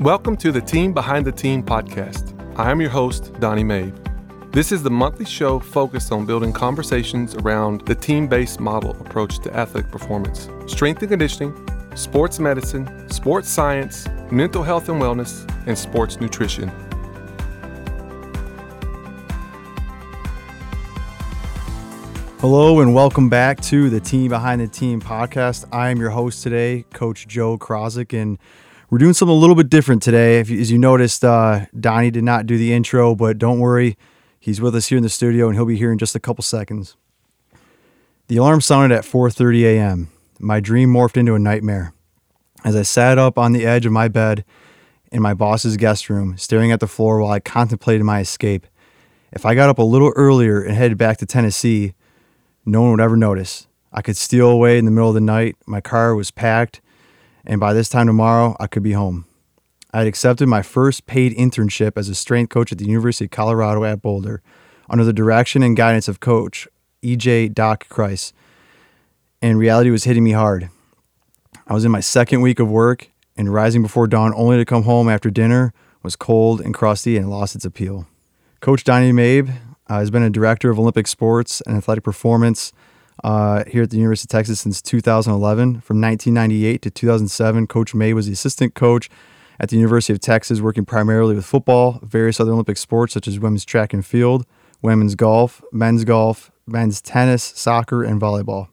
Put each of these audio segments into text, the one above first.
Welcome to the Team Behind the Team podcast. I am your host, Donnie Maib. This is the monthly show focused on building conversations around the team based model approach to athletic performance, strength and conditioning, sports medicine, sports science, mental health and wellness, and sports nutrition. Hello and welcome back to the Team Behind the Team podcast. I am your host today, Coach Joe Krozik, and we're doing something a little bit different today. As you noticed, uh, Donnie did not do the intro, but don't worry, he's with us here in the studio, and he'll be here in just a couple seconds. The alarm sounded at 4:30 a.m. My dream morphed into a nightmare. As I sat up on the edge of my bed in my boss's guest room, staring at the floor while I contemplated my escape. If I got up a little earlier and headed back to Tennessee, no one would ever notice. I could steal away in the middle of the night. My car was packed and by this time tomorrow, I could be home. I had accepted my first paid internship as a strength coach at the University of Colorado at Boulder under the direction and guidance of coach EJ Doc Kreis. And reality was hitting me hard. I was in my second week of work, and rising before dawn only to come home after dinner was cold and crusty and lost its appeal. Coach Donnie Maib uh, has been a director of Olympic sports and athletic performance uh, here at the University of Texas since 2011. From 1998 to 2007, Coach Maib was the assistant coach at the University of Texas, working primarily with football, various other Olympic sports such as women's track and field, women's golf, men's golf, men's tennis, soccer, and volleyball.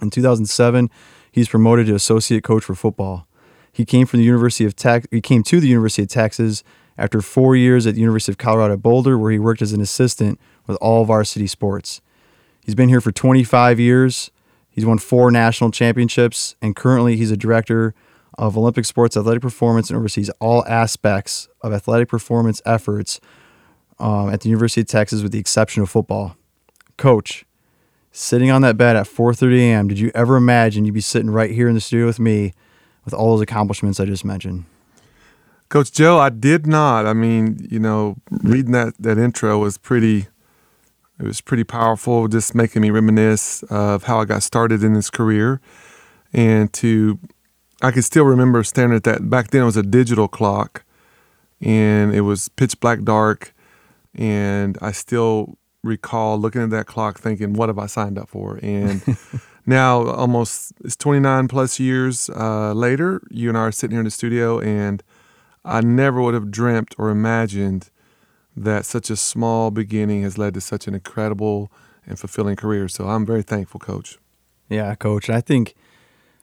In 2007, he's promoted to associate coach for football. He came from the University of Tex- he came to the University of Texas after four years at the University of Colorado Boulder, where he worked as an assistant with all varsity sports. He's been here for 25 years. He's won four national championships, and currently he's a director of Olympic sports athletic performance and oversees all aspects of athletic performance efforts um, at the University of Texas, with the exception of football. Coach, sitting on that bed at 4:30 a.m., did you ever imagine you'd be sitting right here in the studio with me, with all those accomplishments I just mentioned? Coach Joe, I did not. I mean, you know, reading that that intro was pretty it was pretty powerful, just making me reminisce of how I got started in this career. And to, I can still remember standing at that. Back then, it was a digital clock, and it was pitch black dark. And I still recall looking at that clock, thinking, "What have I signed up for?" And now, almost it's 29 plus years uh, later, you and I are sitting here in the studio, and I never would have dreamt or imagined that such a small beginning has led to such an incredible and fulfilling career. So I'm very thankful, Coach. Yeah, Coach. I think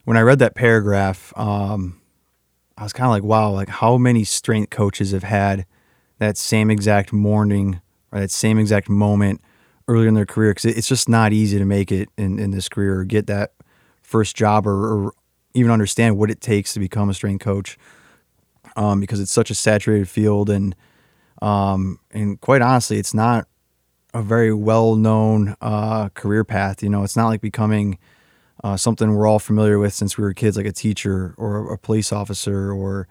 when I read that paragraph, um, I was kind of like, wow, like how many strength coaches have had that same exact morning or that same exact moment earlier in their career? Because it's just not easy to make it in, in this career or get that first job or, or even understand what it takes to become a strength coach um, because it's such a saturated field and – um, and quite honestly, it's not a very well known uh, career path. You know, it's not like becoming uh, something we're all familiar with since we were kids, like a teacher or a police officer or,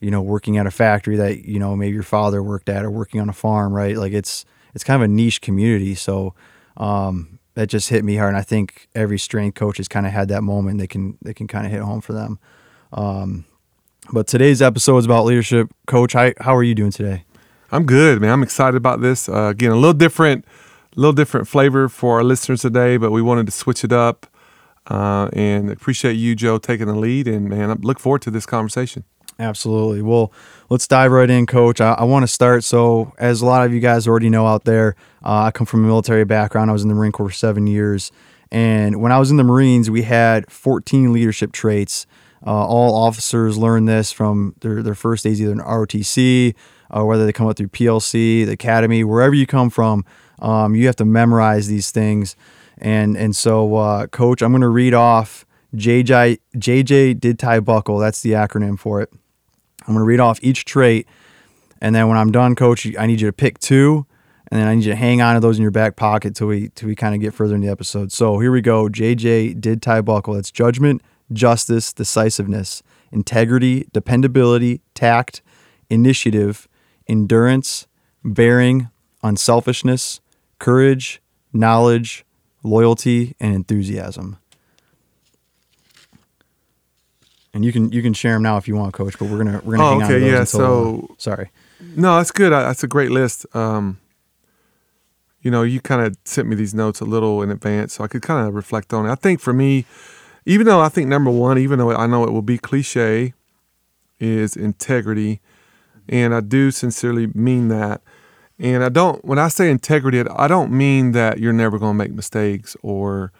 you know, working at a factory that, you know, maybe your father worked at or working on a farm, right? Like it's, it's kind of a niche community. So, um, that just hit me hard. And I think every strength coach has kind of had that moment. They can, they can kind of hit home for them. Um, but today's episode is about leadership. Coach, how, how are you doing today? I'm good, man. I'm excited about this. Uh, again, a little different, a little different flavor for our listeners today, but we wanted to switch it up. Uh, and appreciate you, Joe, taking the lead. And man, I look forward to this conversation. Absolutely. Well, let's dive right in, Coach. I, I want to start. So, as a lot of you guys already know out there, uh, I come from a military background. I was in the Marine Corps for seven years. And when I was in the Marines, we had 14 leadership traits. Uh, all officers learn this from their, their first days, either in ROTC, uh, whether they come up through PLC, the academy, wherever you come from, um, you have to memorize these things. And and so, uh, coach, I'm going to read off JJ JJ did tie buckle. That's the acronym for it. I'm going to read off each trait, and then when I'm done, coach, I need you to pick two, and then I need you to hang on to those in your back pocket till we till we kind of get further in the episode. So here we go. JJ did tie buckle. That's judgment, justice, decisiveness, integrity, dependability, tact, initiative, endurance, bearing, unselfishness, courage, knowledge, loyalty, and enthusiasm. And you can you can share them now if you want, Coach. But we're gonna we're gonna Oh, hang on to okay, those yeah, until, so- uh, sorry. No, that's good. I, that's a great list. Um, you know, you kind of sent me these notes a little in advance, so I could kind of reflect on it. I think for me, even though I think number one, even though I know it will be cliche, is integrity, and I do sincerely mean that. And I don't. When I say integrity, I don't mean that you're never going to make mistakes or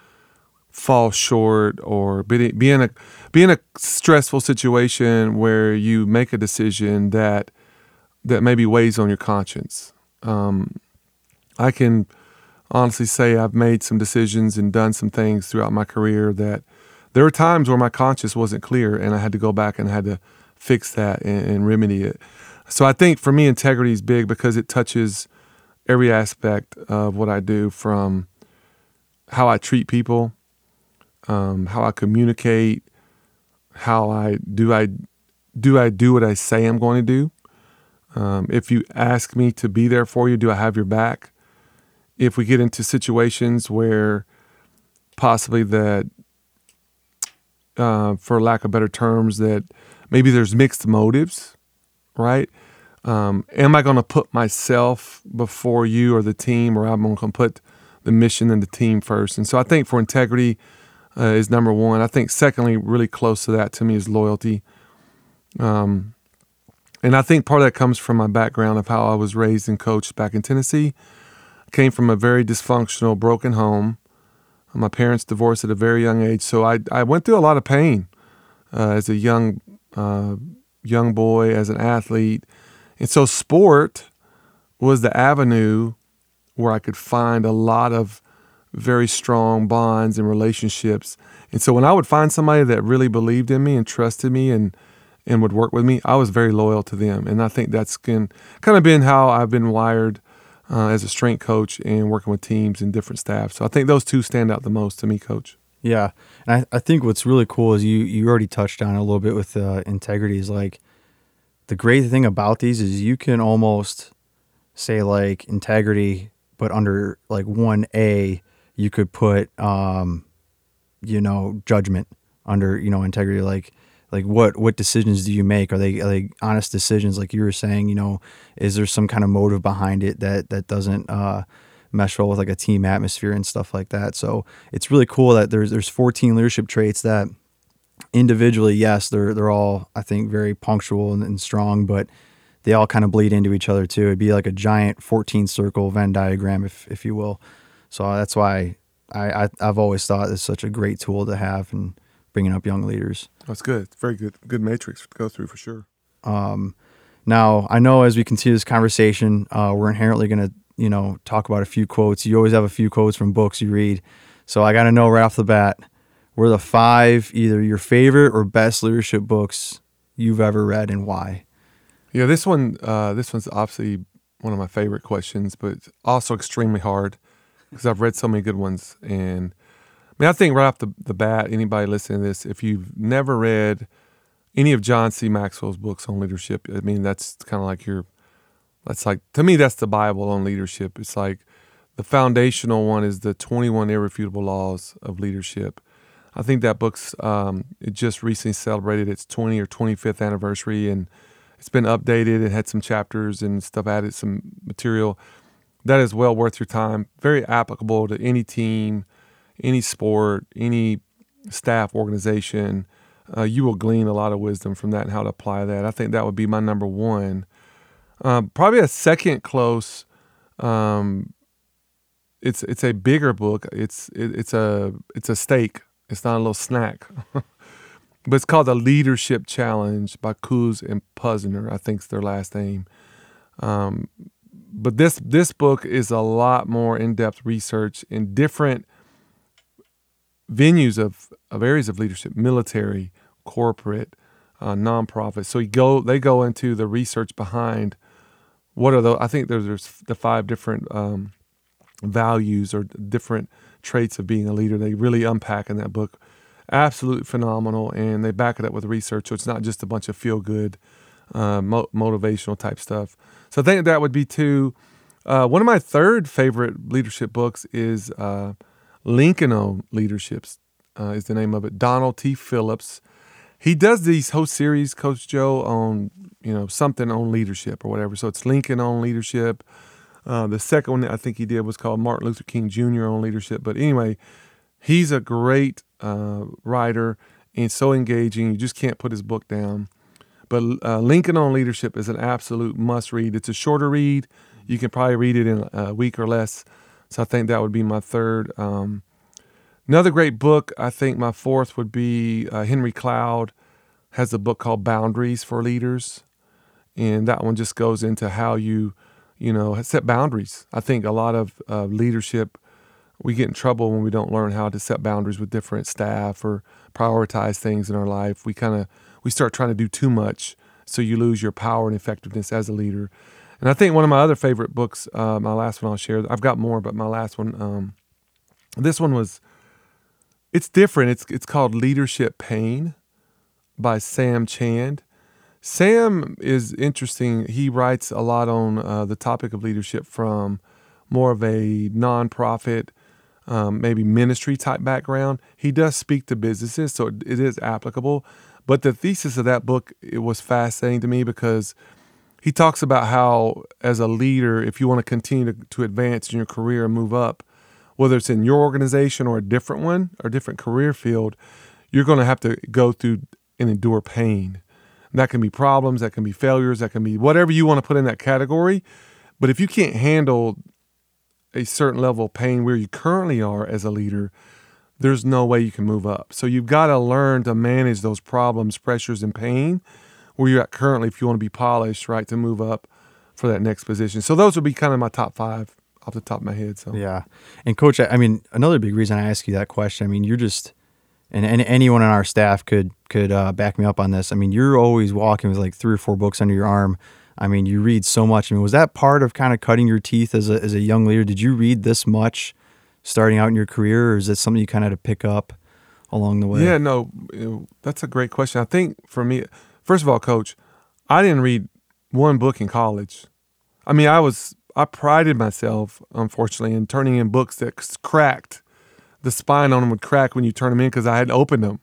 fall short or be, be in a be in a stressful situation where you make a decision that that maybe weighs on your conscience. Um, I can honestly say I've made some decisions and done some things throughout my career that there were times where my conscience wasn't clear and I had to go back and I had to fix that and, and remedy it. So I think for me, integrity is big because it touches every aspect of what I do from how I treat people, um, how I communicate, how I do I do I do what I say I'm going to do. Um, if you ask me to be there for you, do I have your back? If we get into situations where possibly that, uh, for lack of better terms, that maybe there's mixed motives, right? Um, am I going to put myself before you or the team, or am I going to put the mission and the team first? And so I think for integrity uh, is number one. I think secondly, really close to that to me is loyalty. Um, and I think part of that comes from my background of how I was raised and coached back in Tennessee. I came from a very dysfunctional, broken home. My parents divorced at a very young age, so I I went through a lot of pain uh, as a young uh, young boy, as an athlete, and so sport was the avenue where I could find a lot of very strong bonds and relationships. And so when I would find somebody that really believed in me and trusted me and and would work with me, I was very loyal to them. And I think that's can, kind of been how I've been wired uh, as a strength coach and working with teams and different staff. So I think those two stand out the most to me, coach. Yeah, and I, I think what's really cool is you you already touched on a little bit with uh, integrity. Is like the great thing about these is you can almost say like integrity, but under like one A, you could put um, you know judgment under you know integrity. Like like what what decisions do you make? Are they are they honest decisions? Like you were saying, you know, is there some kind of motive behind it that that doesn't uh, mesh well with like a team atmosphere and stuff like that. So it's really cool that there's there's 14 leadership traits that individually, yes, they're they're all I think very punctual and, and strong, but they all kind of bleed into each other too. It'd be like a giant 14 circle Venn diagram, if if you will. So that's why I, I I've always thought it's such a great tool to have and bringing up young leaders. That's good. It's very good. Good matrix to go through for sure. Um, now, I know as we continue this conversation, uh, we're inherently going to, you know, talk about a few quotes. You always have a few quotes from books you read. So I got to know right off the bat, were the five either your favorite or best leadership books you've ever read and why? Yeah, this one, uh, this one's obviously one of my favorite questions, but also extremely hard because I've read so many good ones. And I mean, I think right off the, the bat, anybody listening to this, if you've never read any of John C. Maxwell's books on leadership, I mean, that's kind of like your, that's like, to me, that's the Bible on leadership. It's like the foundational one is the 21 Irrefutable Laws of Leadership. I think that book's, um, just recently celebrated its 20 or 25th anniversary and it's been updated. It had some chapters and stuff added, some material that is well worth your time. Very applicable to any team, any sport, any staff organization. Uh, you will glean a lot of wisdom from that and how to apply that. I think that would be my number one. Um, probably a second close. Um, it's it's a bigger book. It's it, it's a it's a steak. It's not a little snack. but it's called the Leadership Challenge by Kuz and Posner. I think it's their last name. Um, but this this book is a lot more in depth research in different venues of, of areas of leadership, military, corporate, uh, nonprofit. So you go they go into the research behind what are the I think there's, there's the five different um, values or different traits of being a leader. They really unpack in that book. Absolutely phenomenal, and they back it up with research. So it's not just a bunch of feel good, uh, mo- motivational type stuff. So I think that would be two. Uh, one of my third favorite leadership books is uh, Lincoln on Leaderships, uh, is the name of it. Donald T. Phillips. he does these whole series, Coach Joe, on you know something on leadership or whatever. So it's Lincoln on leadership. Uh, the second one I think he did was called Martin Luther King Jr. on leadership. But anyway, he's a great uh, writer and so engaging. You just can't put his book down. But uh, Lincoln on Leadership is an absolute must read. It's a shorter read. You can probably read it in a week or less. So I think that would be my third. Um, another great book, I think my fourth would be uh, Henry Cloud has a book called Boundaries for Leaders. And that one just goes into how you, you know, set boundaries. I think a lot of uh, leadership, we get in trouble when we don't learn how to set boundaries with different staff or prioritize things in our life. We kind of we start trying to do too much, so you lose your power and effectiveness as a leader. And I think one of my other favorite books, uh, my last one I'll share. I've got more, but my last one, um, this one was, it's different. It's it's called Leadership Pain by Sam Chand. Sam is interesting. He writes a lot on uh, the topic of leadership from more of a nonprofit, um, maybe ministry type background. He does speak to businesses, so it is applicable. But the thesis of that book it was fascinating to me because he talks about how, as a leader, if you want to continue to, to advance in your career and move up, whether it's in your organization or a different one or different career field, you're going to have to go through and endure pain. That can be problems, that can be failures, that can be whatever you want to put in that category. But if you can't handle a certain level of pain where you currently are as a leader, there's no way you can move up. So you've got to learn to manage those problems, pressures, and pain where you're at currently if you want to be polished, right, to move up for that next position. So those would be kind of my top five off the top of my head. So yeah, and coach, I mean, another big reason I ask you that question. I mean, you're just, and, and anyone on our staff could could uh, back me up on this. I mean, you're always walking with like three or four books under your arm. I mean, you read so much. I mean, was that part of kind of cutting your teeth as a as a young leader? Did you read this much? starting out in your career, or is it something you kind of had to pick up along the way? Yeah, no, that's a great question. I think for me, first of all, coach, I didn't read one book in college. I mean, I was I prided myself, unfortunately, in turning in books that cracked. The spine on them would crack when you turn them in because I hadn't opened them.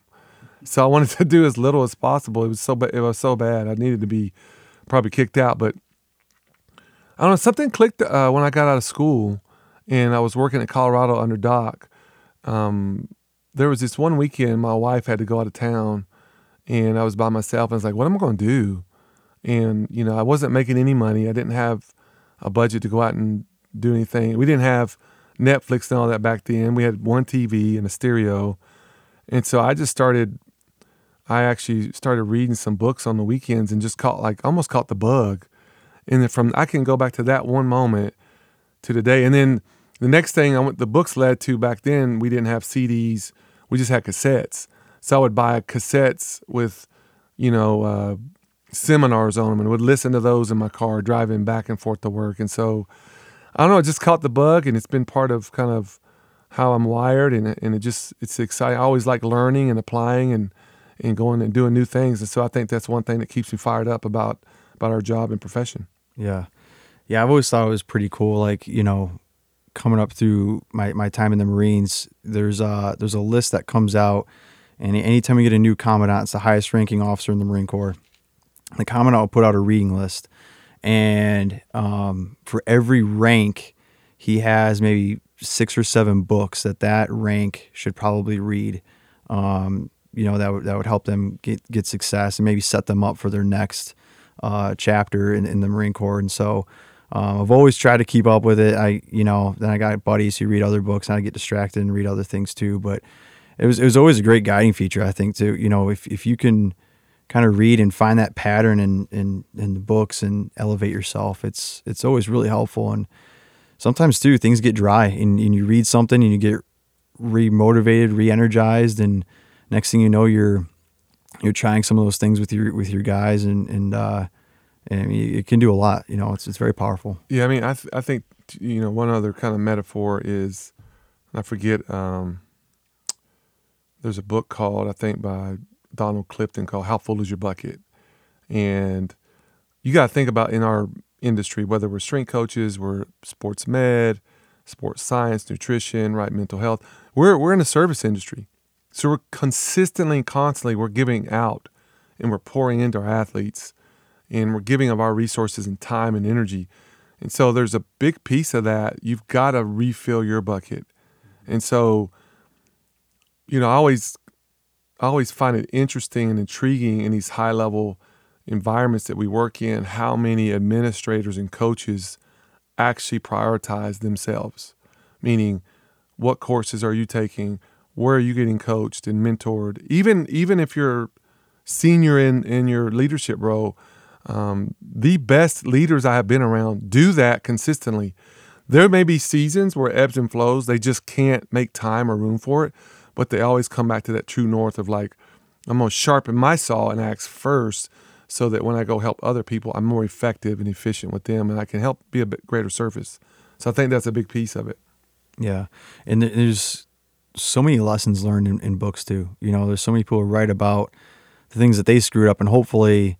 So I wanted to do as little as possible. It was so it was so bad. I needed to be probably kicked out, but I don't know. Something clicked uh, when I got out of school and I was working at Colorado under Doc. Um, there was this one weekend my wife had to go out of town, and I was by myself. And I was like, "What am I going to do?" And you know, I wasn't making any money. I didn't have a budget to go out and do anything. We didn't have Netflix and all that back then. We had one TV and a stereo, and so I just started. I actually started reading some books on the weekends and just caught like almost caught the bug. And then from I can go back to that one moment to today, and then the next thing I went, the books led to back then, we didn't have CDs, we just had cassettes. So I would buy cassettes with, you know, uh, seminars on them and would listen to those in my car driving back and forth to work. And so I don't know, it just caught the bug and it's been part of kind of how I'm wired and, and it just, it's exciting. I always like learning and applying and, and going and doing new things. And so I think that's one thing that keeps me fired up about, about our job and profession. Yeah. Yeah. I've always thought it was pretty cool. Like, you know, coming up through my, my time in the Marines, there's a, there's a list that comes out, and anytime we get a new commandant, it's the highest ranking officer in the Marine Corps. The commandant will put out a reading list, and um, for every rank, he has maybe six or seven books that that rank should probably read. Um, you know that would that would help them get get success and maybe set them up for their next uh, chapter in, in the Marine Corps. And so um, I've always tried to keep up with it. I, you know, then I got buddies who read other books and I get distracted and read other things too. But it was, it was always a great guiding feature, I think, too. You know, if, if you can kind of read and find that pattern in, in, in the books and elevate yourself, it's, it's always really helpful. And sometimes too, things get dry and, and you read something and you get re-motivated, re-energized. And next thing you know, you're, you're trying some of those things with your, with your guys and, and, uh, and it can do a lot. You know, it's it's very powerful. Yeah, I mean, I th- I think you know one other kind of metaphor is, I forget. Um, there's a book called I think by Donald Clifton called "How Full Is Your Bucket," and you got to think about in our industry whether we're strength coaches, we're sports med, sports science, nutrition, right, mental health. We're we're in a service industry, So we're consistently and constantly we're giving out and we're pouring into our athletes and we're giving of our resources and time and energy. And so there's a big piece of that. You've got to refill your bucket. And so, you know, I always I always find it interesting and intriguing in these high level environments that we work in how many administrators and coaches actually prioritize themselves. Meaning, what courses are you taking? Where are you getting coached and mentored? Even even if you're senior in in your leadership role, um, the best leaders I have been around do that consistently. There may be seasons where ebbs and flows, they just can't make time or room for it, but they always come back to that true north of like, I'm to sharpen my saw and axe first so that when I go help other people, I'm more effective and efficient with them and I can help be a bit greater service. So I think that's a big piece of it. Yeah. And there's so many lessons learned in, in books too. You know, there's so many people who write about the things that they screwed up and hopefully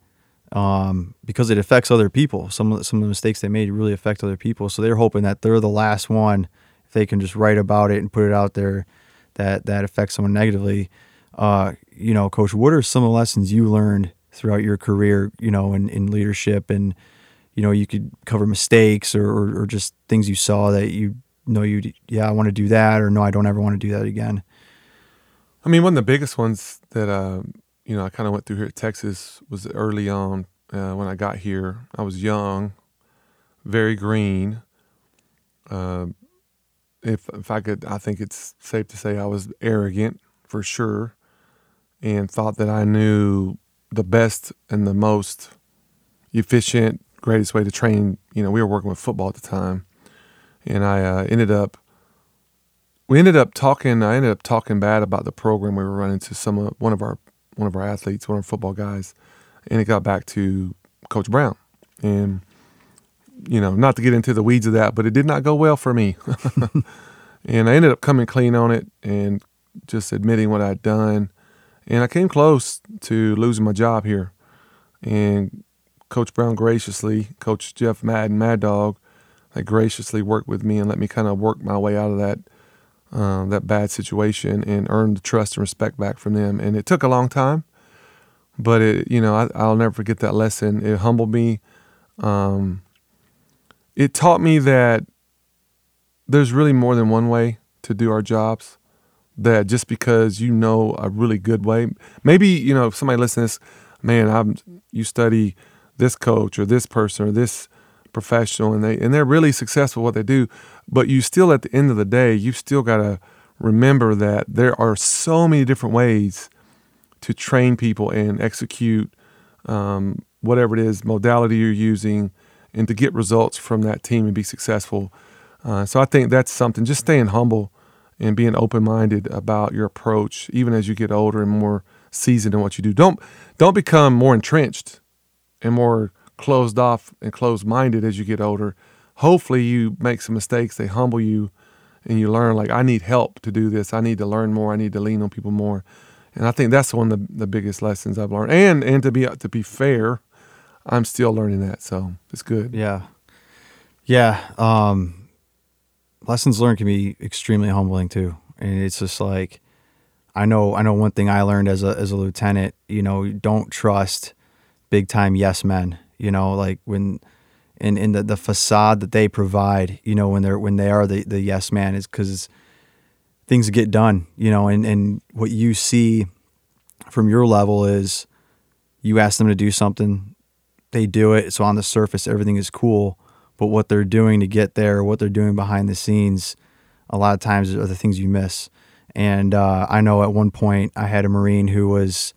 um, because it affects other people. Some of the, some of the mistakes they made really affect other people. So they're hoping that they're the last one. If they can just write about it and put it out there, that that affects someone negatively. Uh, you know, Coach, what are some of the lessons you learned throughout your career? You know, in, in leadership, and you know, you could cover mistakes or, or, or just things you saw that you know you yeah I want to do that or no I don't ever want to do that again. I mean, one of the biggest ones that uh, you know, I kind of went through here at Texas was early on uh, when I got here. I was young, very green. Uh, if if I could, I think it's safe to say I was arrogant for sure, and thought that I knew the best and the most efficient, greatest way to train. You know, we were working with football at the time, and I uh, ended up. We ended up talking. I ended up talking bad about the program we were running to some of one of our one of our athletes, one of our football guys, and it got back to Coach Brown. And, you know, not to get into the weeds of that, but it did not go well for me. and I ended up coming clean on it and just admitting what I'd done. And I came close to losing my job here. And Coach Brown graciously, Coach Jeff Madden, Mad Dog, they graciously worked with me and let me kind of work my way out of that uh, that bad situation and earned the trust and respect back from them. And it took a long time, but it, you know, I, will never forget that lesson. It humbled me. Um, it taught me that there's really more than one way to do our jobs. That just because you know a really good way, maybe you know if somebody listens, man, I'm you study this coach or this person or this professional and they and they're really successful what they do but you still at the end of the day you still got to remember that there are so many different ways to train people and execute um, whatever it is modality you're using and to get results from that team and be successful uh, so i think that's something just staying humble and being open-minded about your approach even as you get older and more seasoned in what you do don't don't become more entrenched and more closed off and closed minded as you get older. Hopefully, you make some mistakes, they humble you, and you learn, like, I need help to do this. I need to learn more. I need to lean on people more. And I think that's one of the, the biggest lessons I've learned. And and to be to be fair, I'm still learning that. So it's good. Yeah. Yeah. Um, lessons learned can be extremely humbling too. And it's just like I know I know one thing I learned as a as a lieutenant, you know, don't trust big time yes men you know, like when in in the, the facade that they provide, you know, when they're when they are the, the yes man is because things get done, you know, and, and what you see from your level is you ask them to do something, they do it. So on the surface, everything is cool. But what they're doing to get there, what they're doing behind the scenes, a lot of times are the things you miss. And uh, I know at one point I had a Marine who was,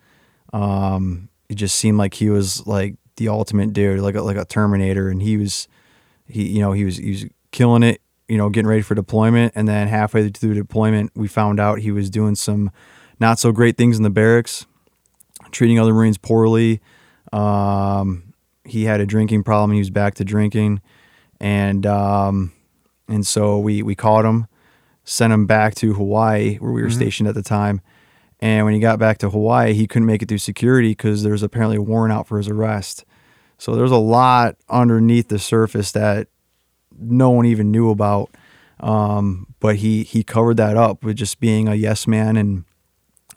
um, it just seemed like he was like the ultimate dude, like a, like a Terminator, and he was he you know he was he was killing it, you know, getting ready for deployment, and then halfway through deployment, we found out he was doing some not so great things in the barracks, treating other Marines poorly. Um, he had a drinking problem. He was back to drinking, and um, and so we we caught him, sent him back to Hawaii where we were mm-hmm. stationed at the time and when he got back to Hawaii, he couldn't make it through security because there was apparently a warrant out for his arrest. So there's a lot underneath the surface that no one even knew about. Um, but he he covered that up with just being a yes man and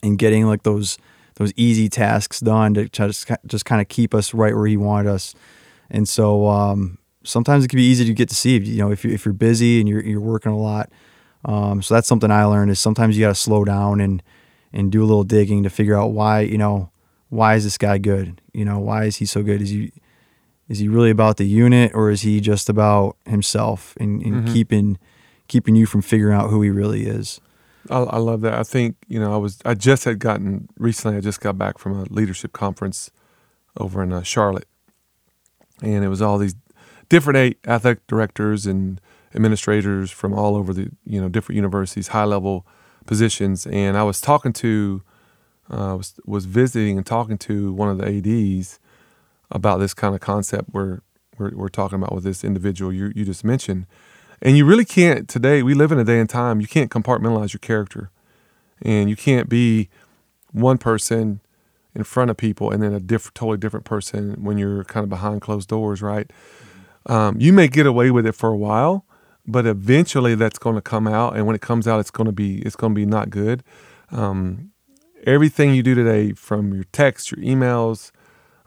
and getting like those those easy tasks done to just just kind of keep us right where he wanted us. And so um, sometimes it can be easy to get deceived. You know, if you if you're busy and you're you're working a lot. Um, so that's something I learned is sometimes you got to slow down and and do a little digging to figure out why you know why is this guy good? You know, why is he so good? Is he is he really about the unit or is he just about himself and, and mm-hmm. keeping keeping you from figuring out who he really is? I, I, love that. I think you know I was I just had gotten recently. I just got back from a leadership conference over in uh, Charlotte, and it was all these different athletic directors and administrators from all over the you know different universities, high level positions. And I was talking to uh, was was visiting and talking to one of the ads about this kind of concept we're we're, we're talking about with this individual you you just mentioned. And you really can't today. We live in a day and time. You can't compartmentalize your character, and you can't be one person in front of people and then a different, totally different person when you're kind of behind closed doors, right? Um, you may get away with it for a while, but eventually that's going to come out, and when it comes out, it's going to be it's going to be not good. Um, everything you do today, from your text, your emails,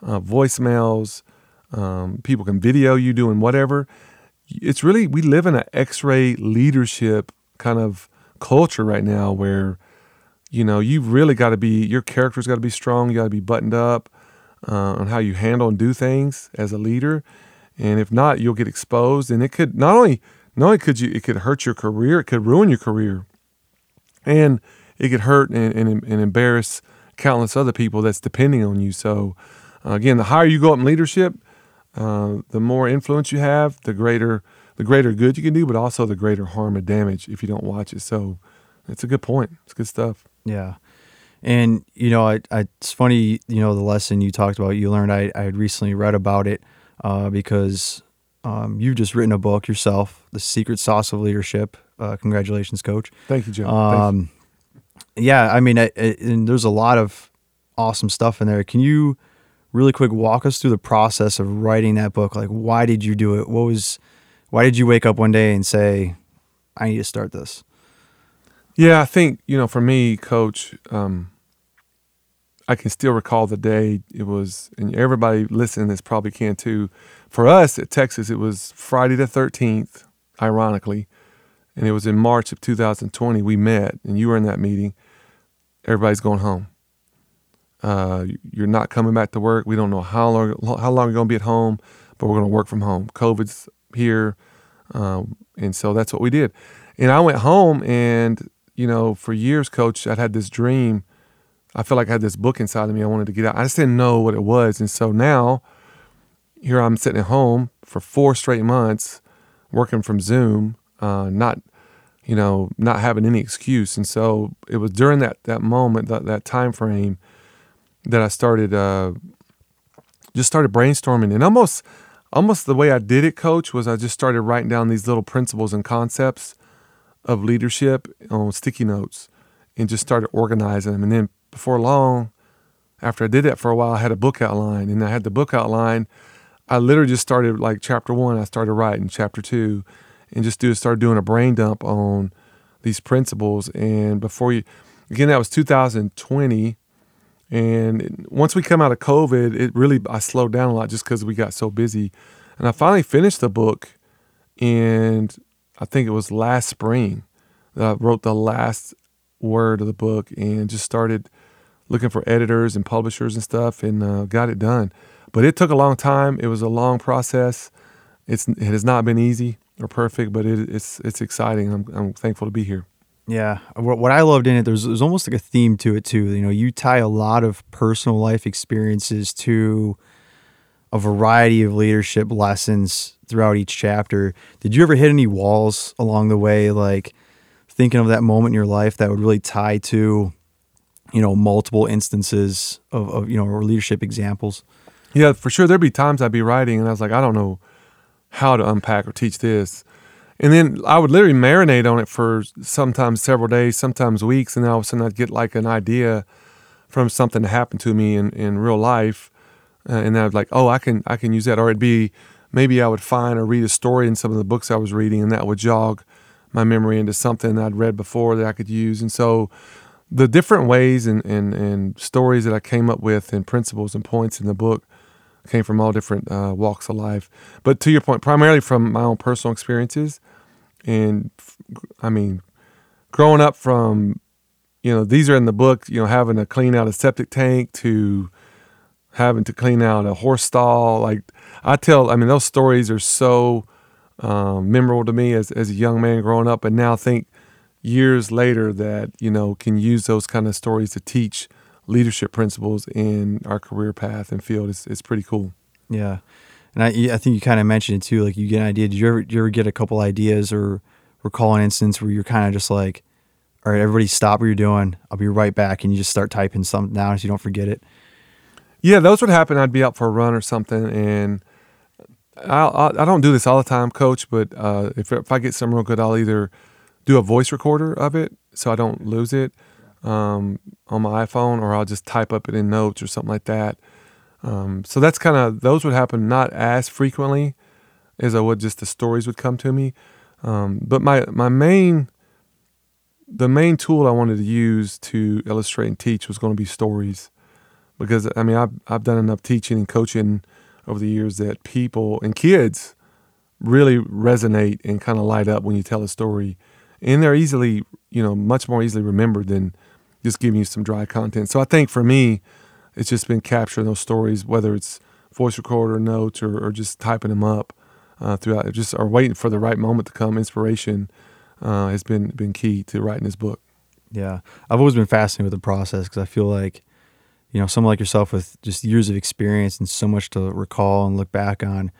uh, voicemails, um, people can video you doing whatever. It's really we live in an X-ray leadership kind of culture right now where you know you've really got to be your character's got to be strong. You got to be buttoned up uh, on how you handle and do things as a leader and if not, you'll get exposed. And it could not only not only could you it could hurt your career, it could ruin your career, and it could hurt and, and, and embarrass countless other people that's depending on you. So uh, again, the higher you go up in leadership, uh, the more influence you have, the greater the greater good you can do, but also the greater harm and damage if you don't watch it. So it's a good point. It's good stuff. Yeah. And you know, I, I, it's funny. You know, the lesson you talked about, you learned. I, I had recently read about it uh, because um, you've just written a book yourself, The Secret Sauce of Leadership. Uh, congratulations, Coach. Thank you, Joe. Um, yeah, I mean, I, I, and there's a lot of awesome stuff in there. Can you really quick walk us through the process of writing that book? Like, why did you do it? What was, why did you wake up one day and say, I need to start this? Yeah, I think, you know, for me, Coach, um, I can still recall the day it was, and everybody listening this probably can too. For us at Texas, it was Friday the 13th, ironically, and it was in March of 2020. We met, and you were in that meeting. Everybody's going home. Uh, you're not coming back to work. We don't know how long how long you're to be at home, but we're to work from home. COVID's here, um, and so that's what we did. And I went home, and you know, for years, Coach, I'd had this dream I felt like I had this book inside of me I wanted to get out. I just didn't know what it was. And so now here I'm sitting at home for four straight months working from Zoom, uh, not, you know, not having any excuse. And so it was during that, that moment, that, that time frame that I started, uh, just started brainstorming and almost, almost the way I did it, coach, was I just started writing down these little principles and concepts of leadership on sticky notes and just started organizing them. And then before long, after I did that for a while, I had a book outline, and I had the book outline. I literally just started like chapter one. I started writing chapter two, and just do started doing a brain dump on these principles. And before you, again, that was 2020. And once we come out of COVID, it really I slowed down a lot just because we got so busy. And I finally finished the book, and I think it was last spring that I wrote the last word of the book and just started looking for editors and publishers and stuff and uh, got it done. But it took a long time. It was a long process. It's it has not been easy or perfect, but it, it's it's exciting. I'm I'm thankful to be here. Yeah, what, I loved in it, there's there's almost like a theme to it too. You know, you tie a lot of personal life experiences to a variety of leadership lessons throughout each chapter. Did you ever hit any walls along the way, like? thinking of that moment in your life that would really tie to, you know, multiple instances of, of you know, or leadership examples? Yeah, for sure. There'd be times I'd be writing and I was like, I don't know how to unpack or teach this. And then I would literally marinate on it for sometimes several days, sometimes weeks, and then all of a sudden I'd get like an idea from something that happened to me in, in real life, uh, and I'd like, oh, I can I can use that, or it'd be maybe I would find or read a story in some of the books I was reading, and that would jog my memory into something I'd read before that I could use. And so the different ways and, and, and stories that I came up with and principles and points in the book came from all different uh, walks of life. But to your point, primarily from my own personal experiences. And I mean, growing up from, you know, these are in the book, you know, having to clean out a septic tank to having to clean out a horse stall. Like I tell, I mean, those stories are so um, memorable to me as, as a young man growing up. And now think years later that, you know, can use those kind of stories to teach leadership principles in our career path and field. is, it's pretty cool. Yeah. And I, I think you kind of mentioned it too. Like you get an idea. Did you ever, did you ever get a couple ideas or recall an instance where you're kind of just like, all right, everybody stop what you're doing. I'll be right back. And you just start typing something down so you don't forget it. Yeah, those would happen. I'd be out for a run or something, and I I, I don't do this all the time, Coach. But uh, if if I get something real good, I'll either do a voice recorder of it so I don't lose it um, on my iPhone, or I'll just type up it in notes or something like that. Um, so that's kind of those would happen not as frequently as I would just the stories would come to me. Um, but my my main the main tool I wanted to use to illustrate and teach was going to be stories because I mean I've I've done enough teaching and coaching over the years that people and kids really resonate and kind of light up when you tell a story, and they're easily you know much more easily remembered than just giving you some dry content. So I think for me, it's just been capturing those stories, whether it's voice recorder notes or, or just typing them up uh, throughout, just or waiting for the right moment to come. Inspiration uh, has been been key to writing this book. Yeah, I've always been fascinated with the process because I feel like you know, someone like yourself with just years of experience and so much to recall and look back on.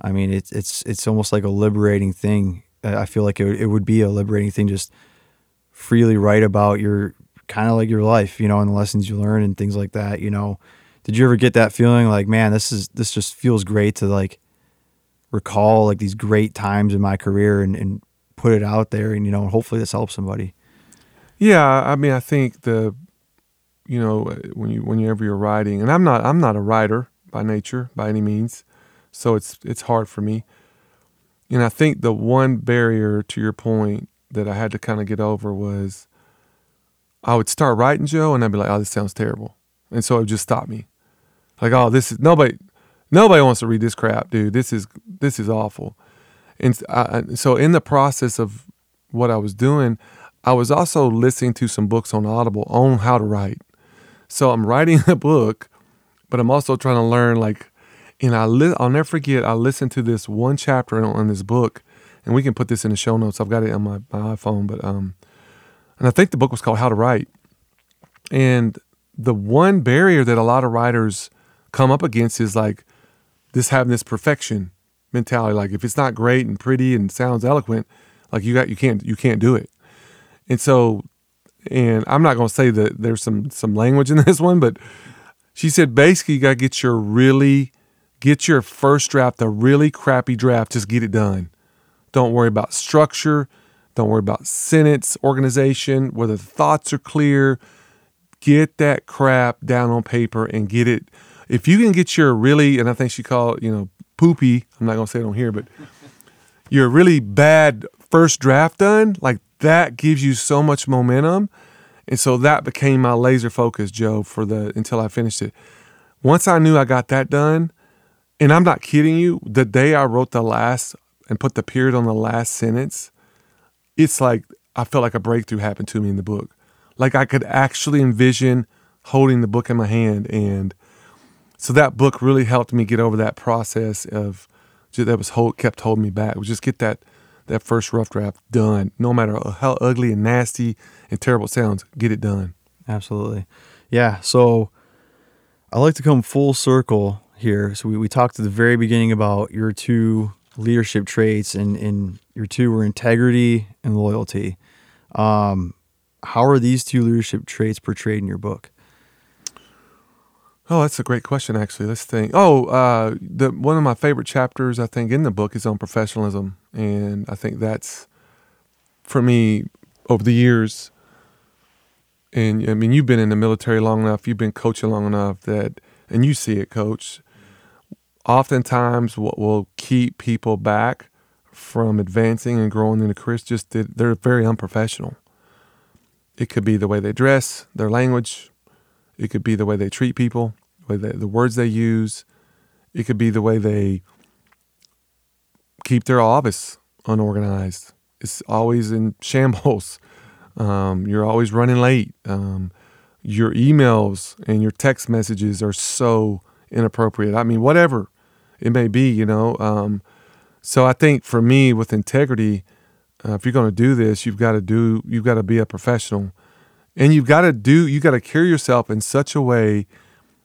I mean, it's it's it's almost like a liberating thing. I feel like it, it would be a liberating thing just freely write about your kind of like your life, you know, and the lessons you learn and things like that. You know, did you ever get that feeling like, man, this is this just feels great to like recall like these great times in my career and, and put it out there, and you know, hopefully this helps somebody. Yeah, I mean, I think the you know, uh, when you whenever you're writing, and I'm not I'm not a writer by nature by any means, so it's it's hard for me. And I think the one barrier to your point that I had to kind of get over was I would start writing Joe, and I'd be like, "Oh, this sounds terrible," and so it would just stop me. Like, "Oh, this is nobody nobody wants to read this crap, dude. This is this is awful." And I, so in the process of what I was doing, I was also listening to some books on Audible on how to write. So I'm writing a book, but I'm also trying to learn like, and I li- I'll never forget. I listened to this one chapter on, this book, and we can put this in the show notes. I've got it on my, my iPhone, but um, and I think the book was called How to Write. And the one barrier that a lot of writers come up against is like this having this perfection mentality. Like if it's not great and pretty and sounds eloquent, like you got you can't you can't do it. And so and I'm not going to say that there's some some language in this one, but she said basically you got to get your really get your first draft, a really crappy draft, just get it done. Don't worry about structure. Don't worry about sentence organization, whether the thoughts are clear. Get that crap down on paper and get it. If you can get your really, and I think she called, you know, poopy, I'm not going to say it on here, but your really bad first draft done, like that gives you so much momentum. And so that became my laser focus, Joe, for the until I finished it. Once I knew I got that done, and I'm not kidding you, the day I wrote the last and put the period on the last sentence, it's like I felt like a breakthrough happened to me in the book. Like I could actually envision holding the book in my hand and so that book really helped me get over that process of that was hold, kept holding me back. Was just get that that first rough draft done, no matter how ugly and nasty and terrible it sounds. Get it done. Absolutely, yeah. So I like to come full circle here. So we, we talked at the very beginning about your two leadership traits, and, and your two were integrity and loyalty. Um, how are these two leadership traits portrayed in your book? Oh, that's a great question. Actually, let's think. Oh, uh, the one of my favorite chapters I think in the book is on professionalism, and I think that's for me over the years. And I mean, you've been in the military long enough. You've been coaching long enough that, and you see it, coach. Oftentimes, what will keep people back from advancing and growing in a career is just that they're very unprofessional It could be the way they dress, their language. It could be the way they treat people, the, they, the words they use. It could be the way they keep their office unorganized. It's always in shambles. Um, you're always running late. Um, your emails and your text messages are so inappropriate. I mean, whatever it may be, you know. Um, so I think for me, with integrity, uh, if you're going to do this, you've got to do, you've got to be a professional, and you've got to do, you got to carry yourself in such a way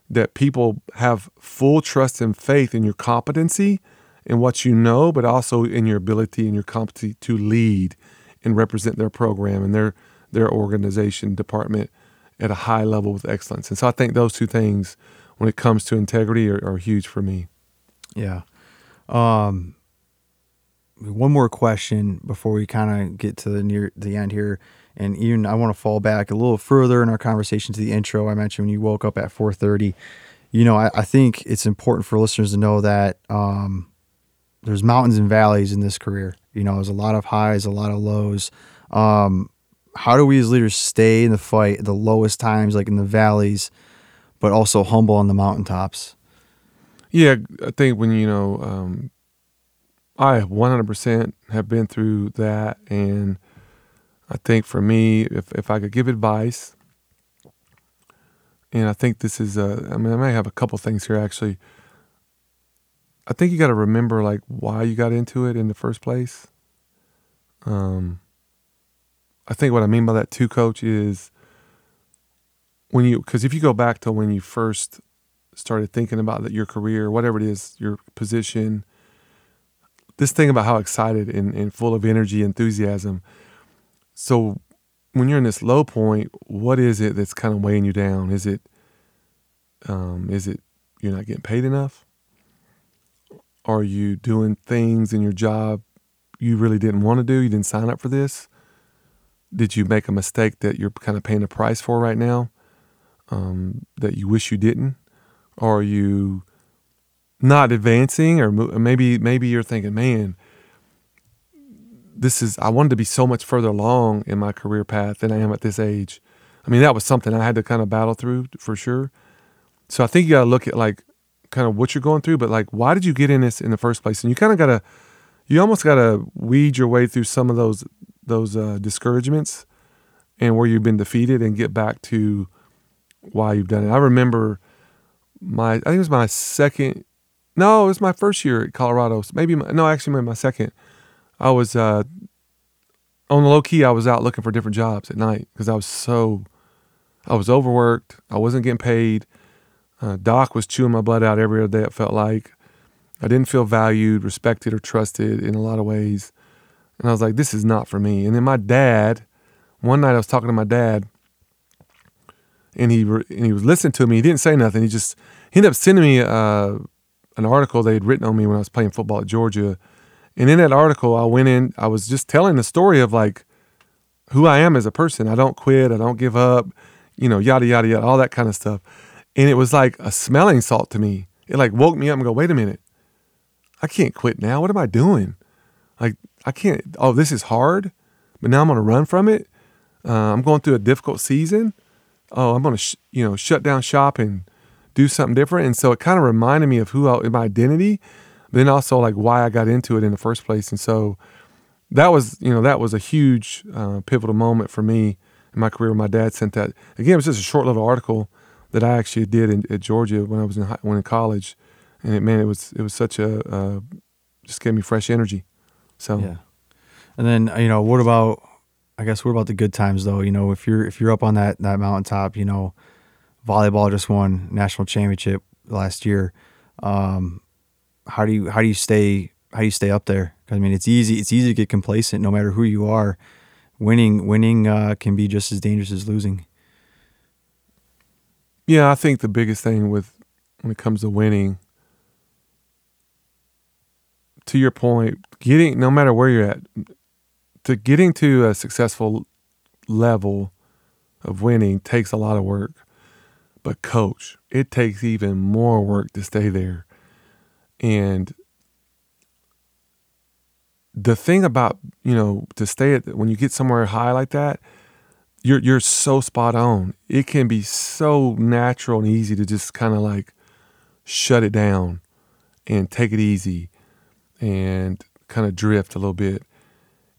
that people have full trust and faith in your competency in what you know, but also in your ability and your competency to lead and represent their program and their their organization department at a high level with excellence. And so I think those two things, when it comes to integrity, are, are huge for me. Yeah. Um, one more question before we kind of get to the near the end here, and even I want to fall back a little further in our conversation to the intro. I mentioned when you woke up at four thirty. You know, I, I, think it's important for listeners to know that um, there's mountains and valleys in this career. You know, there's a lot of highs, a lot of lows. Um, how do we as leaders stay in the fight at the lowest times, like in the valleys, but also humble on the mountaintops? Yeah, I think when you know, um, I 100% have been through that, and I think for me, if if I could give advice, and I think this is, a, I mean, I may have a couple things here actually. I think you got to remember like why you got into it in the first place. Um, I think what I mean by that too, coach, is when you because if you go back to when you first started thinking about that your career, whatever it is, your position, this thing about how excited and, and full of energy, enthusiasm. So when you're in this low point, what is it that's kind of weighing you down? Is it um, is it you're not getting paid enough? Are you doing things in your job you really didn't want to do? You didn't sign up for this? Did you make a mistake that you're kind of paying a price for right now um, that you wish you didn't? Or are you not advancing, or maybe maybe you're thinking, man, this is I wanted to be so much further along in my career path than I am at this age. I mean, that was something I had to kind of battle through for sure. So I think you got to look at like kind of what you're going through, but like why did you get in this in the first place? And you kind of got to you almost got to weed your way through some of those those uh, discouragements and where you've been defeated and get back to why you've done it. I remember my I think it was my second no, it was my first year at Colorado. Maybe my, no, actually maybe my second. I was uh, on the low key. I was out looking for different jobs at night because I was so I was overworked. I wasn't getting paid. Uh, Doc was chewing my blood out every other day. It felt like I didn't feel valued, respected, or trusted in a lot of ways. And I was like, this is not for me. And then my dad, one night I was talking to my dad, and he re- and he was listening to me. He didn't say nothing. He just he ended up sending me uh, an article they had written on me when I was playing football at Georgia. And in that article, I went in. I was just telling the story of like who I am as a person. I don't quit. I don't give up. You know, yada yada yada, all that kind of stuff. And it was like a smelling salt to me. It like woke me up and go, wait a minute, I can't quit now. What am I doing? Like I can't. Oh, this is hard, but now I'm going to run from it. Uh, I'm going through a difficult season. Oh, I'm going to sh- you know shut down shop and do something different. And so it kind of reminded me of who I, my identity, but then also like why I got into it in the first place. And so that was you know that was a huge uh, pivotal moment for me in my career. My dad sent that again. It was just a short little article that I actually did in, at Georgia when I was in when in college, and it man it was it was such a uh, just gave me fresh energy. So yeah. And then you know what about I guess what about the good times though? You know if you're if you're up on that that mountaintop, you know volleyball just won national championship last year. Um, how do you how do you stay how do you stay up there? I mean it's easy it's easy to get complacent no matter who you are. Winning winning uh, can be just as dangerous as losing. Yeah, I think the biggest thing with when it comes to winning to your point, getting no matter where you're at, to getting to a successful level of winning takes a lot of work. But coach, it takes even more work to stay there. And the thing about, you know, to stay at when you get somewhere high like that, you're you're so spot on. It can be so natural and easy to just kind of like shut it down and take it easy and kind of drift a little bit.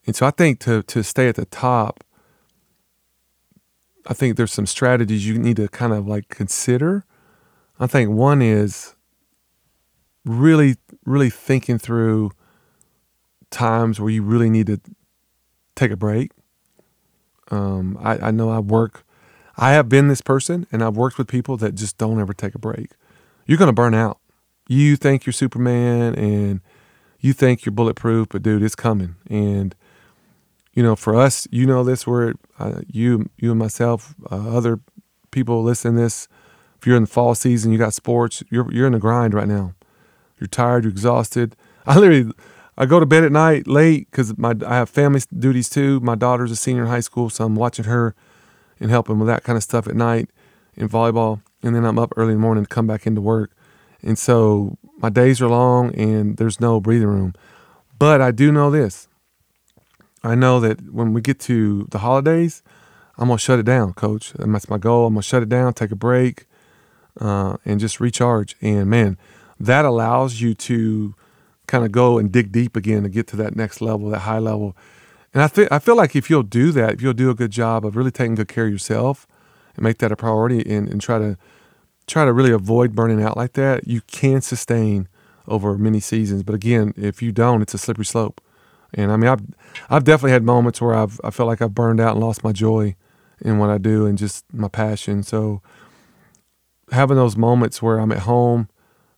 And so I think to to stay at the top, I think there's some strategies you need to kind of like consider. I think one is really really thinking through times where you really need to take a break. Um, I, I know I work, I have been this person and I've worked with people that just don't ever take a break. You're going to burn out. You think you're Superman and you think you're bulletproof, but dude, it's coming. And, you know, for us, you know this, where uh, you, you and myself, uh, other people listening this, if you're in the fall season, you got sports, you're, you're in the grind right now. You're tired, you're exhausted. I literally, I go to bed at night late because my I have family duties too. My daughter's a senior in high school, so I'm watching her and helping with that kind of stuff at night in volleyball. And then I'm up early in the morning to come back into work. And so my days are long and there's no breathing room. But I do know this. I know that when we get to the holidays, I'm gonna shut it down, coach. And that's my goal. I'm gonna shut it down, take a break, uh, and just recharge. And man, that allows you to kind of go and dig deep again to get to that next level, that high level. And I think I feel like if you'll do that, if you'll do a good job of really taking good care of yourself and make that a priority and, and try to try to really avoid burning out like that, you can sustain over many seasons. But again, if you don't, it's a slippery slope. And I mean, I've I've definitely had moments where I've I felt like I've burned out and lost my joy in what I do and just my passion. So having those moments where I'm at home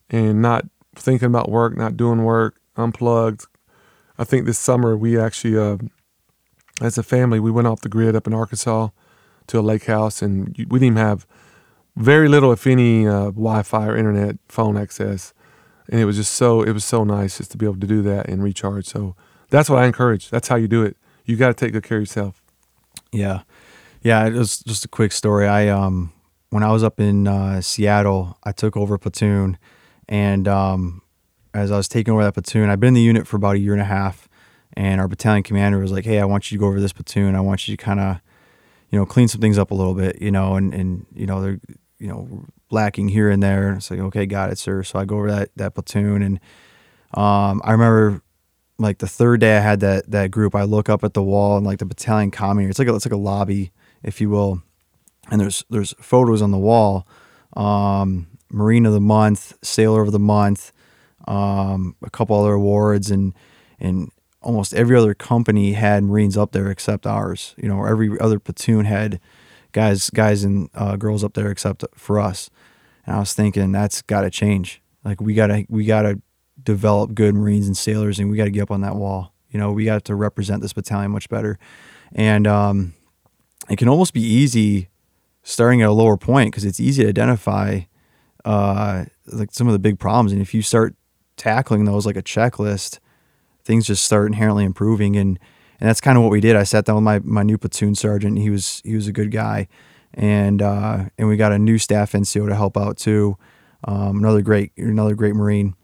and not thinking about work, not doing work, unplugged. I think this summer we actually, uh, as a family, we went off the grid up in Arkansas to a lake house, and we didn't even have very little, if any, uh, Wi-Fi or internet phone access. And it was just so it was so nice just to be able to do that and recharge. So that's what I encourage. That's how you do it. You got to take good care of yourself. Yeah, yeah. It was just a quick story. I um when I was up in uh, Seattle, I took over platoon and um, as I was taking over that platoon, I've been in the unit for about a year and a half. And our battalion commander was like, "Hey, I want you to go over this platoon. I want you to kind of, you know, clean some things up a little bit, you know, and and you know they're, you know, lacking here and there." And it's like, "Okay, got it, sir." So I go over that that platoon, and um, I remember like the third day I had that that group, I look up at the wall and like the battalion common It's like a, it's like a lobby, if you will, and there's there's photos on the wall. Um, Marine of the Month, Sailor of the Month, um, a couple other awards, and and almost every other company had Marines up there except ours. You know, every other platoon had guys guys and uh, girls up there except for us. And I was thinking that's got to change. Like we gotta we gotta develop good Marines and sailors, and we got to get up on that wall. You know, we got to represent this battalion much better, and um, it can almost be easy starting at a lower point because it's easy to identify uh, like some of the big problems. And if you start tackling those like a checklist, things just start inherently improving. And and that's kind of what we did. I sat down with my my new platoon sergeant. He was he was a good guy, and uh, and we got a new staff NCO to help out too. Um, another great another great Marine,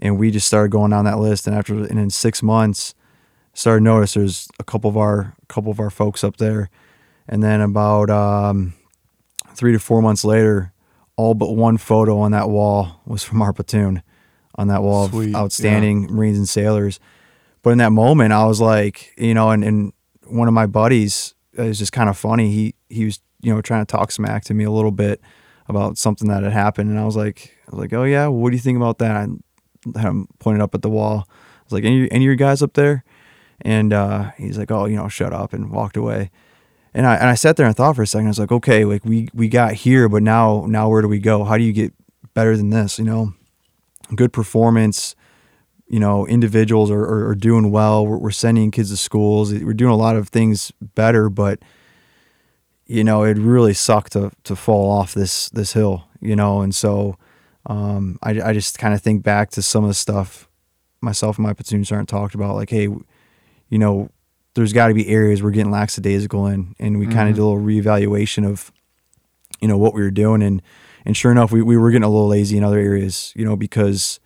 and we just started going down that list. And after and in six months, started notice there's a couple of our a couple of our folks up there, and then about um, three to four months later, all but one photo on that wall was from our platoon on that wall Sweet. of outstanding yeah. Marines and sailors. But in that moment, I was like, you know, and, and one of my buddies is just kind of funny. He he was, you know, trying to talk smack to me a little bit about something that had happened, and I was like, I was like, oh yeah, what do you think about that? I had him pointed up at the wall. I was like, any any of your guys up there? And uh, he's like, oh, you know, shut up, and walked away and I and I sat there and thought for a second. I was like, okay, like we we got here, but now now where do we go? How do you get better than this? You know, good performance. You know, individuals are, are, are doing well. We're, we're, sending kids to schools. We're doing a lot of things better, but you know, it really sucked to to fall off this this hill. You know, and so um, I I just kind of think back to some of the stuff myself and my platoon sergeant talked about, like, hey, you know, there's got to be areas we're getting lackadaisical in, and we mm-hmm. kind of did a little reevaluation of, you know, what we were doing, and and sure enough, we, we were getting a little lazy in other areas, you know, because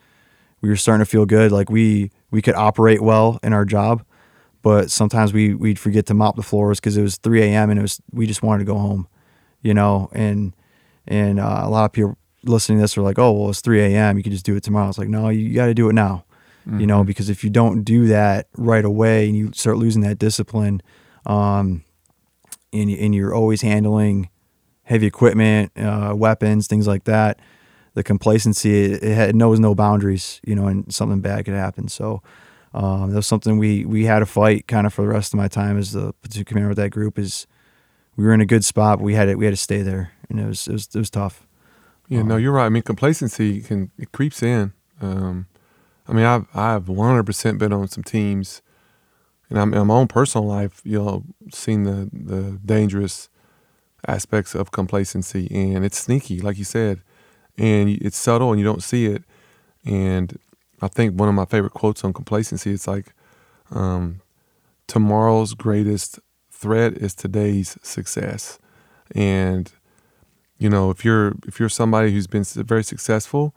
we were starting to feel good, like we we could operate well in our job, but sometimes we we'd forget to mop the floors because it was 3 a.m. and it was we just wanted to go home, you know. And and uh, a lot of people listening to this are like, oh well, it's 3 a.m. You can just do it tomorrow. It's like no, you got to do it now, you know, because if you don't do that right away and you start losing that discipline, um, and, and you're always handling heavy equipment, uh, weapons, things like that. The complacency it, it, had, it knows no boundaries, you know, and something bad could happen. So um, that was something we we had to fight kind of for the rest of my time as the platoon commander with that group. Is we were in a good spot, but we had it, we had to stay there, and it was it was it was tough. Yeah, no, you're right. I mean, complacency can it creeps in. Um, I mean, I've I've 100 percent been on some teams, and I'm in my own personal life, you know, seen the the dangerous aspects of complacency, and it's sneaky, like you said, and it's subtle, and you don't see it. And I think one of my favorite quotes on complacency it's like, um, tomorrow's greatest threat is today's success, and you know, if you're if you're somebody who's been very successful,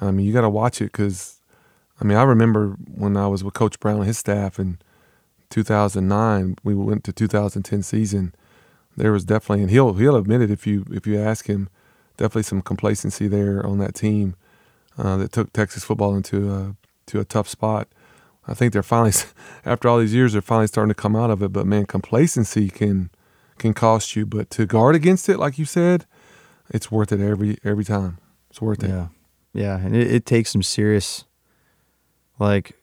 I mean, you got to watch it because, I mean, I remember when I was with Coach Brown and his staff in 2009, we went to 2010 season. There was definitely, and he'll he'll admit it if you if you ask him, definitely some complacency there on that team uh, that took Texas football into a to a tough spot. I think they're finally, after all these years, they're finally starting to come out of it. But man, complacency can can cost you. But to guard against it, like you said, it's worth it every every time. It's worth it. Yeah, yeah, and it, it takes some serious. Like,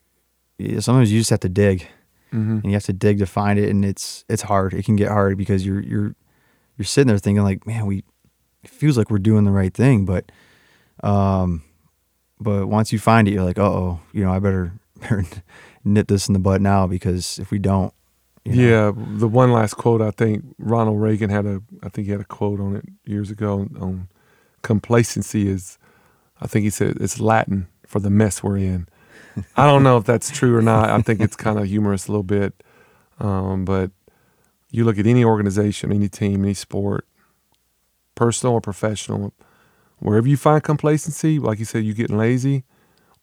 sometimes you just have to dig, hmm and you have to dig to find it, and it's it's hard. It can get hard because you're you're you're sitting there thinking like, man, we it feels like we're doing the right thing, but um, but once you find it, you're like, oh, you know, I better better nip this in the bud now because if we don't, you know, Yeah, the one last quote I think Ronald Reagan had a I think he had a quote on it years ago on complacency is I think he said it's Latin for the mess we're in. I don't know if that's true or not. I think it's kind of humorous a little bit, um, but you look at any organization, any team, any sport, personal or professional, wherever you find complacency, like you said, you're getting lazy,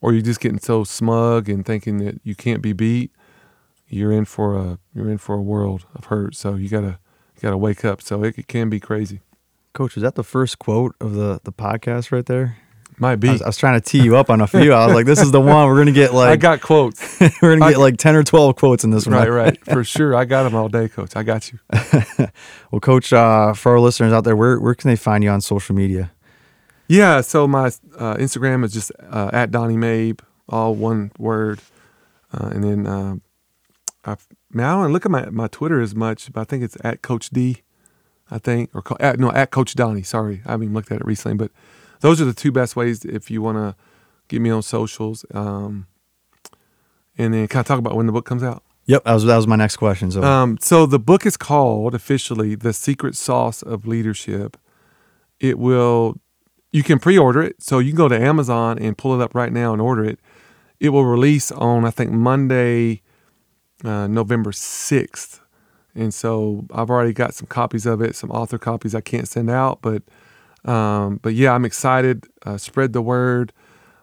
or you're just getting so smug and thinking that you can't be beat you're in for a you're in for a world of hurt. So you gotta you gotta wake up. So it, it can be crazy. Coach, is that the first quote of the the podcast right there? Might be. I was, I was trying to tee you up on a few. I was like, this is the one we're gonna get like. I got quotes. we're gonna I- get like ten or twelve quotes in this one. right, right, for sure. I got them all day, Coach. I got you. Well, Coach, uh, for our listeners out there, where where can they find you on social media? Yeah. So my uh, Instagram is just uh, at Donnie Maib, all one word, uh, and then I man, I don't look at my my Twitter as much, but I think it's at Coach D. I think or at, no at Coach Donnie. Sorry, I haven't even looked at it recently, but those are the two best ways if you want to get me on socials. Um, and then kind of talk about when the book comes out. Yep, that was that was my next question. So Um, so the book is called officially "The Secret Sauce of Leadership." It will, you can pre-order it, so you can go to Amazon and pull it up right now and order it. It will release on I think Monday, uh, November sixth, and so I've already got some copies of it, some author copies I can't send out, but um, but yeah, I'm excited. Uh, spread the word.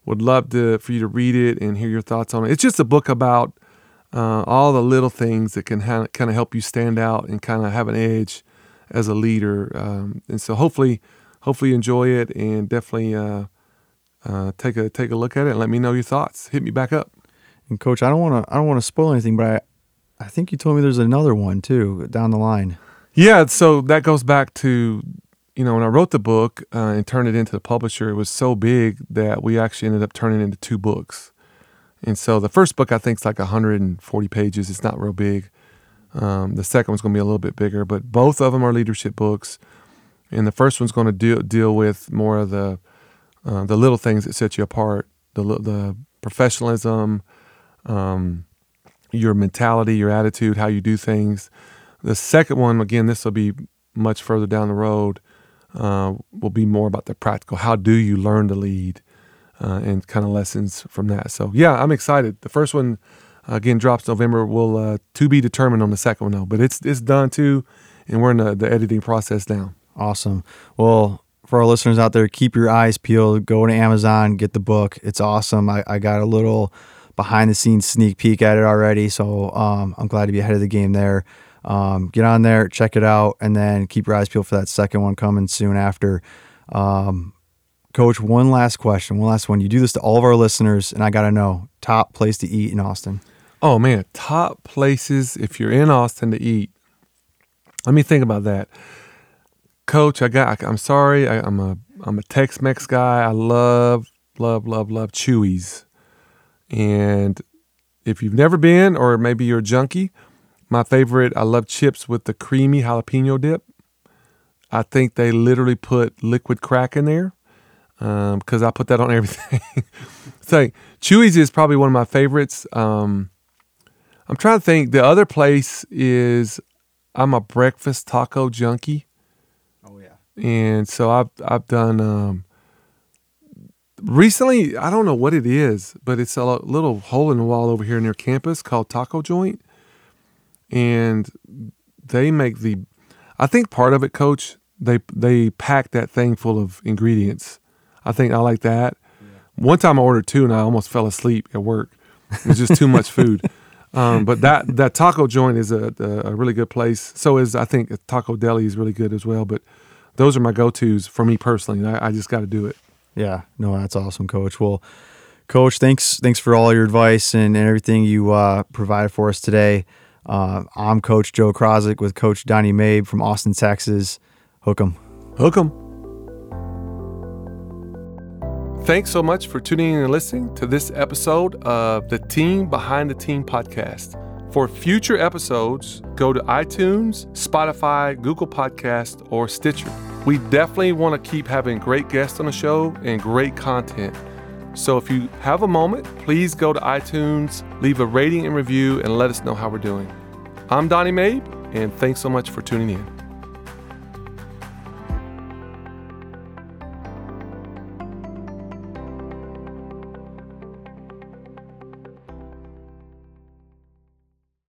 Would love to for you to read it and hear your thoughts on it. It's just a book about uh, all the little things that can ha- kind of help you stand out and kind of have an edge as a leader. Um, and so hopefully, hopefully you enjoy it and definitely uh, uh, take a take a look at it and let me know your thoughts. Hit me back up. And Coach, I don't want to I don't want to spoil anything, but I I think you told me there's another one too down the line. Yeah, so that goes back to, you know, when I wrote the book uh, and turned it into the publisher, it was so big that we actually ended up turning it into two books. And so the first book I think is like 140 pages. It's not real big. Um, the second one's going to be a little bit bigger, but both of them are leadership books. And the first one's going to deal deal with more of the uh, the little things that set you apart, the the professionalism, um, your mentality, your attitude, how you do things. The second one, again, this will be much further down the road. Uh, will be more about the practical. How do you learn to lead, uh, and kind of lessons from that. So yeah, I'm excited. The first one, again, drops November. Will uh, to be determined on the second one though, but it's it's done too, and we're in the, the editing process now. Awesome. Well, for our listeners out there, keep your eyes peeled. Go to Amazon, get the book. It's awesome. I, I got a little behind the scenes sneak peek at it already. So um, I'm glad to be ahead of the game there. Um, get on there, check it out, and then keep your eyes peeled for that second one coming soon after. Um, Coach, one last question, one last one. You do this to all of our listeners, and I got to know top place to eat in Austin. Oh man, top places if you're in Austin to eat. Let me think about that. Coach, I got. I'm sorry. I, am a I'm a Tex-Mex guy. I love love love love Chuy's, and if you've never been, or maybe you're a junkie, my favorite. I love chips with the creamy jalapeno dip. I think they literally put liquid crack in there because um, I put that on everything. so Chuy's is probably one of my favorites. Um, I'm trying to think. The other place is I'm a breakfast taco junkie. Oh yeah. And so I've I've done um, recently. I don't know what it is, but it's a little hole in the wall over here near campus called Taco Joint, and they make the. I think part of it, Coach. They they pack that thing full of ingredients. I think I like that. Yeah. One time I ordered two and I almost fell asleep at work. It was just too much food. Um, but that that taco joint is a, a, really good place. So is I think Taco Deli is really good as well. But those are my go tos for me personally. I, I just got to do it. Yeah, no, that's awesome, Coach. Well, Coach, thanks thanks for all your advice and, everything you uh, provided for us today. Uh, I'm Coach Joe Krozik with Coach Donnie Maib from Austin, Texas. Hook 'em. Hook 'em. Thanks so much for tuning in and listening to this episode of the Team Behind the Team podcast. For future episodes, go to iTunes, Spotify, Google Podcast, or Stitcher. We definitely want to keep having great guests on the show and great content. So if you have a moment, please go to iTunes, leave a rating and review, and let us know how we're doing. I'm Donnie Maib, and thanks so much for tuning in.